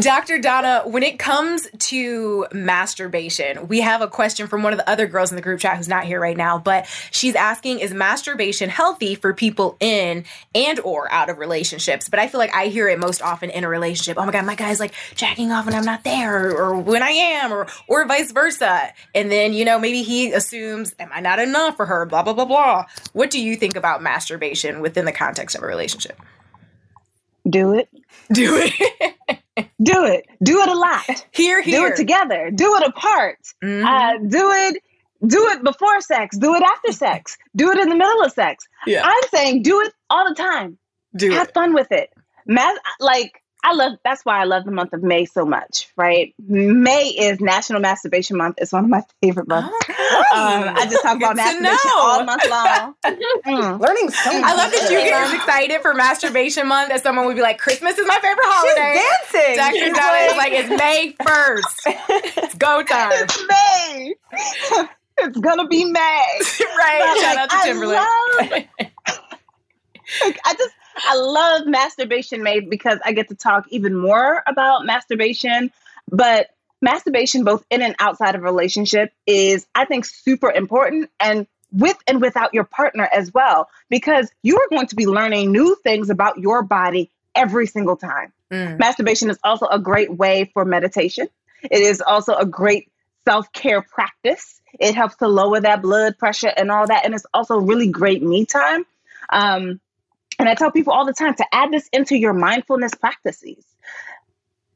Dr. Donna, when it comes to masturbation, we have a question from one of the other girls in the group chat who's not here right now, but she's asking is masturbation healthy for people in and or out of relationships? But I feel like I hear it most often in a relationship. Oh my god, my guy's like jacking off when I'm not there or, or when I am or or vice versa. And then, you know, maybe he assumes am I not enough for her, blah blah blah blah. What do you think about masturbation within the context of a relationship?
Do it.
Do it.
do it. Do it a lot.
Here, here.
Do it together. Do it apart. Uh, do it. Do it before sex. Do it after sex. Do it in the middle of sex.
Yeah.
I'm saying do it all the time.
Do
Have fun with it. Mas- like I love. That's why I love the month of May so much. Right. May is National Masturbation Month. It's one of my favorite months. Um, I just talk about
Good to
masturbation
know.
all month long. Mm.
Learning so much.
I love that you get as excited for masturbation month as someone would be like, Christmas is my favorite holiday.
dancing.
Dr.
She's
Donna is
like-
like, it's May 1st. It's go time.
It's May. it's gonna be May.
right.
But,
Shout
like,
out to
I
Timberlake.
like, I just I love masturbation made because I get to talk even more about masturbation. But masturbation, both in and outside of a relationship, is I think super important and with and without your partner as well, because you are going to be learning new things about your body every single time. Masturbation is also a great way for meditation. It is also a great self care practice. It helps to lower that blood pressure and all that. And it's also really great me time. Um, and I tell people all the time to add this into your mindfulness practices.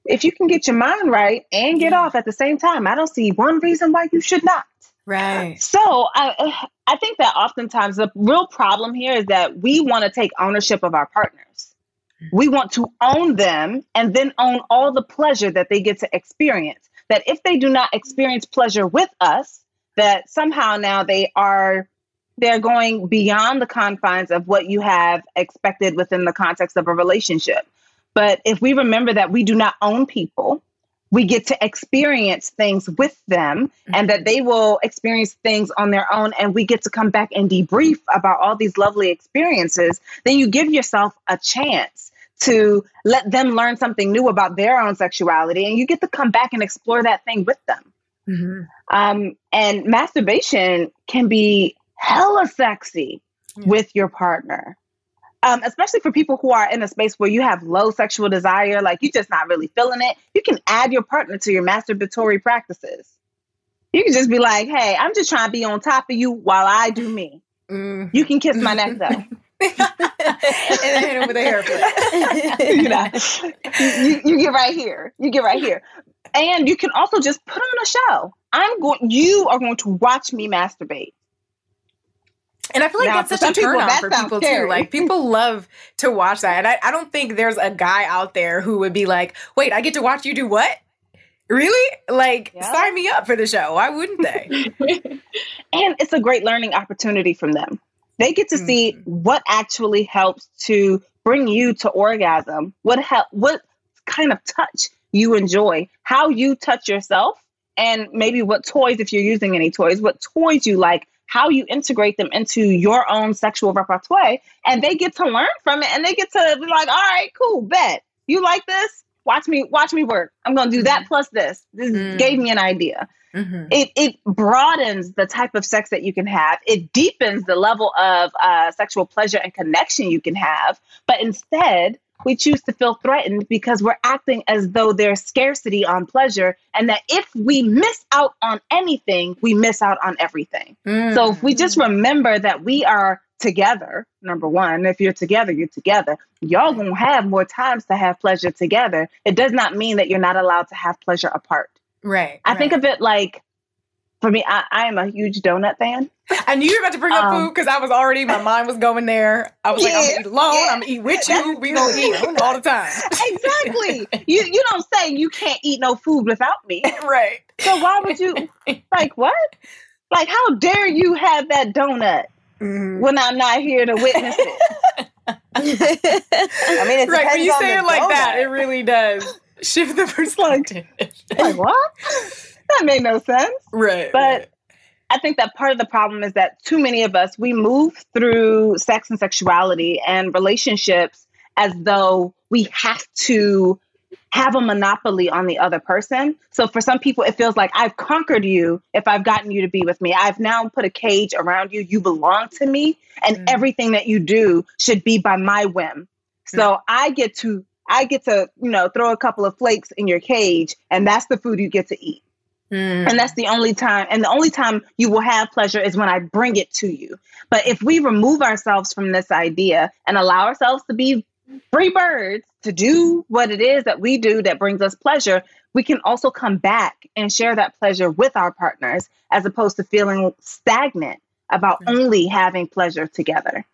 If you can get your mind right and get mm-hmm. off at the same time, I don't see one reason why you should not.
Right.
So I, I think that oftentimes the real problem here is that we want to take ownership of our partners. Mm-hmm. We want to own them and then own all the pleasure that they get to experience. That if they do not experience pleasure with us, that somehow now they are they're going beyond the confines of what you have expected within the context of a relationship. But if we remember that we do not own people, we get to experience things with them and that they will experience things on their own and we get to come back and debrief about all these lovely experiences then you give yourself a chance to let them learn something new about their own sexuality and you get to come back and explore that thing with them. Um, and masturbation can be hella sexy with your partner um, especially for people who are in a space where you have low sexual desire, like you're just not really feeling it, you can add your partner to your masturbatory practices. You can just be like, hey, I'm just trying to be on top of you while I do me. You can kiss my neck though.
and then hit him with a haircut.
you know, you, you get right here. You get right here. And you can also just put on a show. I'm going. You are going to watch me masturbate.
And I feel like
Now,
that's such a
some people,
turn on for people
scary.
too. Like people love to watch that. And I, I don't think there's a guy out there who would be like, wait, I get to watch you do what? Really? Like, sign me up for the show. Why wouldn't they?
and it's a great learning opportunity from them. They get to see mm-hmm. what actually helps to bring you to orgasm. What help? What kind of touch you enjoy, how you touch yourself, and maybe what toys, if you're using any toys, what toys you like, how you integrate them into your own sexual repertoire. And they get to learn from it and they get to be like, all right, cool, bet. You like this? Watch me, watch me work. I'm gonna do that plus this. This
Mm.
gave me an idea.
Mhm.
It it broadens the type of sex that you can have. It deepens the level of uh, sexual pleasure and connection you can have. But instead, we choose to feel threatened because we're acting as though there's scarcity on pleasure, and that if we miss out on anything, we miss out on everything. So if we just mm. remember that we are together, number one, if you're together, you're together. Y'all gonna have more times to have pleasure together. It does not mean that you're not allowed to have pleasure apart.
Right.
I think of it like, for me, I, I am a huge donut fan.
I knew you were about to bring up
Um,
food because I was already, my mind was going there. I was like, I'm gonna eat alone,
yeah.
I'm gonna eat with you, we gonna eat all the time.
exactly. you you don't say you can't eat no food without me.
Right.
So why would you like what? Like how dare you have that donut
Mm-hmm.
when I'm not here to witness it?
I mean, it
right, when
depends
you
on
say
the
it like that, it really does shift the perspective.
Like what? That made no sense.
right.
But I think that part of the problem is that too many of us we move through sex and sexuality and relationships as though we have to have a monopoly on the other person. So for some people it feels like I've conquered you if I've gotten you to be with me. I've now put a cage around you. You belong to me and mm. everything that you do should be by my whim. So mm. I get to I get to, you know, throw a couple of flakes in your cage and that's the food you get to eat.
Mm.
And that's the only time, and the only time you will have pleasure is when I bring it to you. But if we remove ourselves from this idea and allow ourselves to be free birds to do what it is that we do that brings us pleasure, we can also come back and share that pleasure with our partners as opposed to feeling stagnant about only having pleasure together.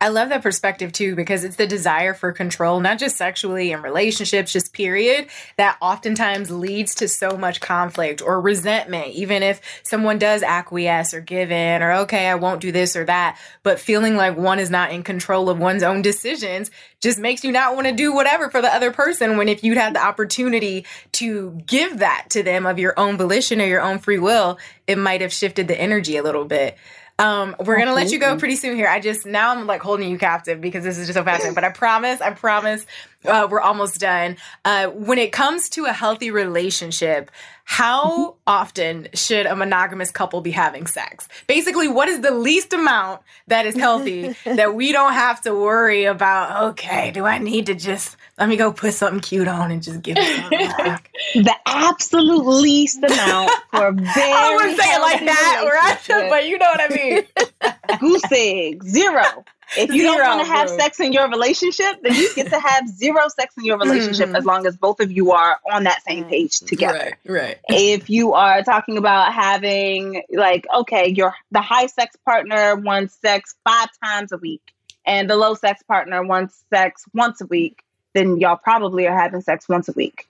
I love that perspective too because it's the desire for control, not just sexually in relationships, just period, that oftentimes leads to so much conflict or resentment, even if someone does acquiesce or give in or, okay, I won't do this or that. But feeling like one is not in control of one's own decisions just makes you not want to do whatever for the other person when if you'd had the opportunity to give that to them of your own volition or your own free will, it might have shifted the energy a little bit. Um, we're gonna let you go pretty soon here. I just now I'm like holding you captive because this is just so fascinating. But I promise, I promise, uh, we're almost done. Uh, when it comes to a healthy relationship, how often should a monogamous couple be having sex? Basically, what is the least amount that is healthy that we don't have to worry about? Okay, do I need to just let me go put something cute on and just give it back?
The absolute least amount for very
I wouldn't say it like
healthy
that, right?
relationship.
But you know what I mean.
goose egg zero. If you don't want to have
bro.
sex in your relationship, then you get to have zero sex in your relationship
Mhm.
as long as both of you are on that same page together.
Right, right.
If you are talking about having like, okay, your the high sex partner wants sex five times a week and the low sex partner wants sex once a week, then y'all probably are having sex once a week.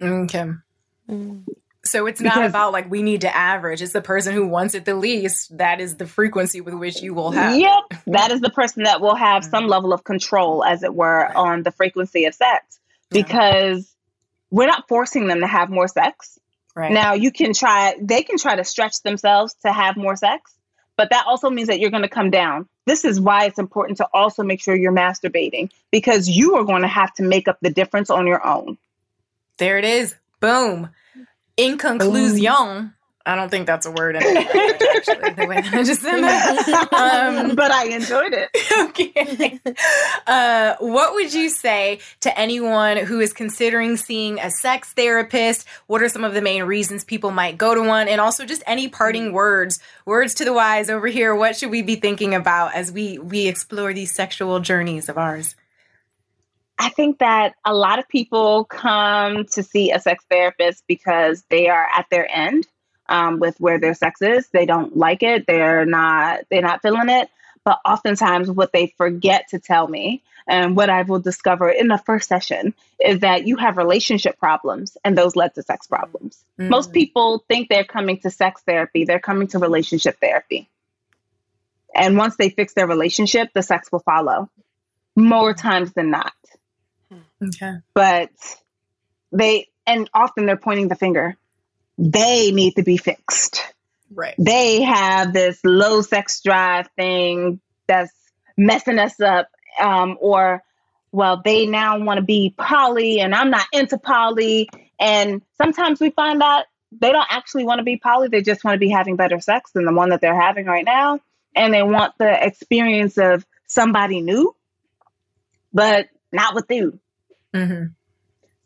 Okay. Mm. So it's not
Because-
about like we need to average. It's the person who wants it the least. That is the frequency with which you will have.
Yep. That is the person that will have some mm. level of control, as it were, on the frequency of sex because we're not forcing them to have more sex.
Right.
Now, you can try, they can try to stretch themselves to have more sex, but that also means that you're going to come down. This is why it's important to also make sure you're masturbating because you are going to have to make up the difference on your own.
There it is. Boom. In conclusion, I don't think that's a word in English, actually. The way that I just said that. Um,
but I enjoyed it.
okay. Uh, what would you say to anyone who is considering seeing a sex therapist? What are some of the main reasons people might go to one? And also just any parting words, words to the wise over here. What should we be thinking about as we we explore these sexual journeys of ours?
I think that a lot of people come to see a sex therapist because they are at their end um, with where their sex is. They don't like it. They're not. They're not feeling it. But oftentimes, what they forget to tell me, and what I will discover in the first session, is that you have relationship problems, and those led to sex problems. Most people think they're coming to sex therapy. They're coming to relationship therapy. And once they fix their relationship, the sex will follow more times than not
Okay.
but they and often they're pointing the finger. They need to be fixed.
Right.
They have this low sex drive thing that's messing us up. Um, or, well, they now want to be poly and I'm not into poly. And sometimes we find out they don't actually want to be poly. They just want to be having better sex than the one that they're having right now. And they want the experience of somebody new, but not with you.
Mm-hmm.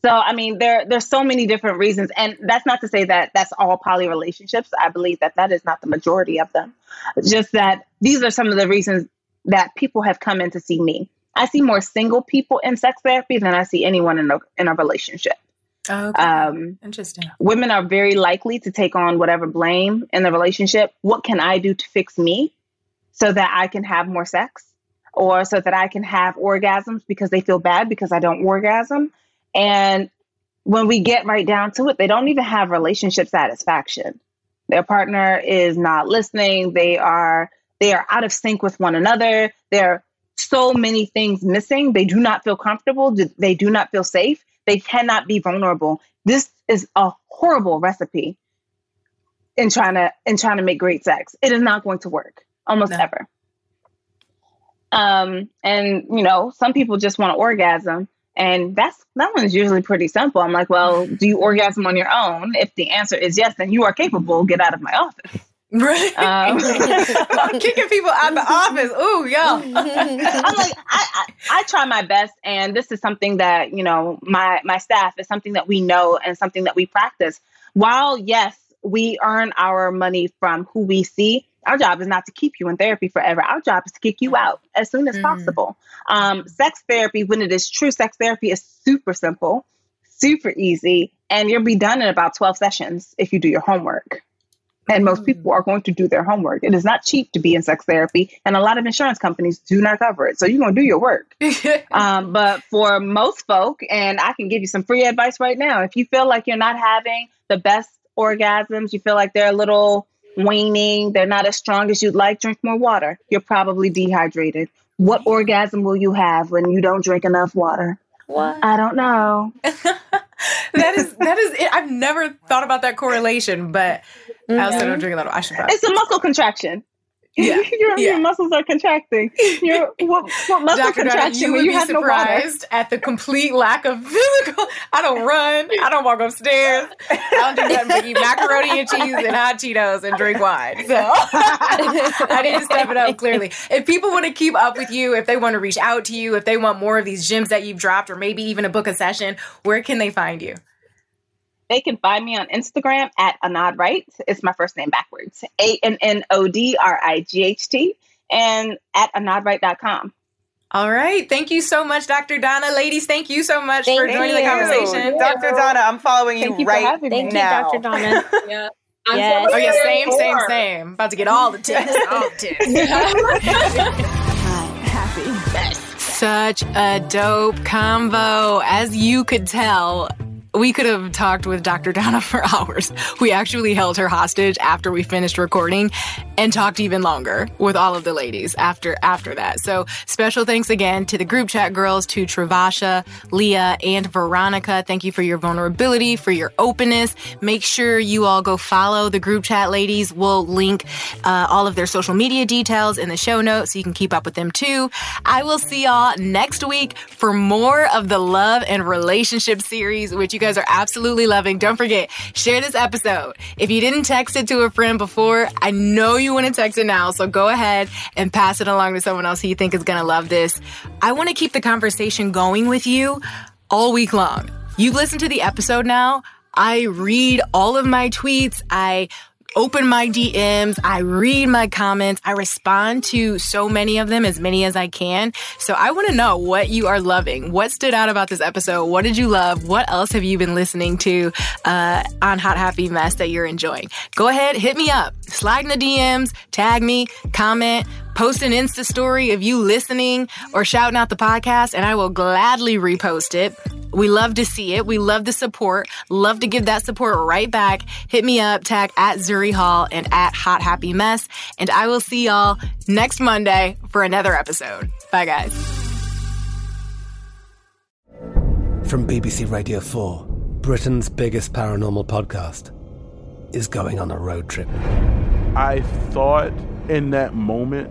So I mean, there there's so many different reasons, and that's not to say that that's all poly relationships. I believe that that is not the majority of them. Just that these are some of the reasons that people have come in to see me. I see more single people in sex therapy than I see anyone in a in a relationship.
Oh, okay.
Um,
Interesting.
women are very likely to take on whatever blame in the relationship. What can I do to fix me so that I can have more sex or so that I can have orgasms because they feel bad because I don't orgasm? And when we get right down to it, they don't even have relationship satisfaction. Their partner is not listening. They are they are out of sync with one another. There are so many things missing. They do not feel comfortable. They do not feel safe. They cannot be vulnerable. This is a horrible recipe in trying to in trying to make great sex. It is not going to work almost
No.
ever. Um, and you know, some people just want to orgasm, and that's that one's usually pretty simple. I'm like, well, do you orgasm on your own? If the answer is yes, then you are capable. Get out of my office.
Right.
Um,
I'm kicking people out of the office. Ooh, yo.
I'm like, I, I, I try my best, and this is something that you know my my staff is something that we know and something that we practice. While yes, we earn our money from who we see. Our job is not to keep you in therapy forever. Our job is to kick you out as soon as
Mhm.
possible. Um, sex therapy, when it is true sex therapy, is super simple, super easy, and you'll be done in about 12 sessions if you do your homework. And most people are going to do their homework. It is not cheap to be in sex therapy, and a lot of insurance companies do not cover it. So you're going to do your work. um, but for most folk, and I can give you some free advice right now, if you feel like you're not having the best orgasms, you feel like they're a little waning, they're not as strong as you'd like, drink more water. You're probably dehydrated. What orgasm will you have when you don't drink enough water?
What?
I don't know.
that is that is it. I've never thought about that correlation, but I also don't mm-hmm. drink a lot of I should probably.
It's a muscle contraction.
Yeah,
your,
yeah.
your muscles are contracting. Your what, what muscle
Dr.
Contraction
you would
you
be
have no
surprised at the complete lack of physical. I don't run. I don't walk upstairs. I don't do nothing but eat macaroni and cheese and hot Cheetos and drink wine. So I need to step it up clearly. If people want to keep up with you, if they want to reach out to you, if they want more of these gyms that you've dropped, or maybe even a book a session, where can they find you?
They can find me on Instagram at AnnodRight. It's my first name backwards. A N N O D R I G H T. And at annodright.com.
All right. Thank you so much, Dr. Donna. Ladies, thank you so much for
Thank
joining the
you.
conversation.
Dr. Donna, I'm following you
Thank you for
right
having me.
Thank you,
now.
Dr. Donna.
Yeah.
Yes.
Oh yeah, same, same, same. About to get all the tips. All the tips. Happy. Such a dope combo. As you could tell, we could have talked with Dr. Donna for hours. We actually held her hostage after we finished recording and talked even longer with all of the ladies after after that. So special thanks again to the group chat girls, to Travasha, Leah, and Veronica. Thank you for your vulnerability, for your openness. Make sure you all go follow the group chat ladies. We'll link uh, all of their social media details in the show notes so you can keep up with them too. I will see y'all next week for more of the love and relationship series, which you guys are absolutely loving. Don't forget, share this episode. If you didn't text it to a friend before, I know you want to text it now. So go ahead and pass it along to someone else who you think is going to love this. I want to keep the conversation going with you all week long. You've listened to the episode now. I read all of my tweets. I open my DMs. I read my comments. I respond to so many of them, as many as I can. So I want to know what you are loving. What stood out about this episode? What did you love? What else have you been listening to uh, on Hot Happy Mess that you're enjoying? Go ahead, hit me up. Slide in the DMs, tag me, comment, post an Insta story of you listening or shouting out the podcast, and I will gladly repost it. We love to see it. We love the support. Love to give that support right back. Hit me up, tag at Zuri Hall and at Hot Happy Mess. And I will see y'all next Monday for another episode. Bye, guys.
From BBC Radio 4, Britain's biggest paranormal podcast is going on a road trip.
I thought in that moment,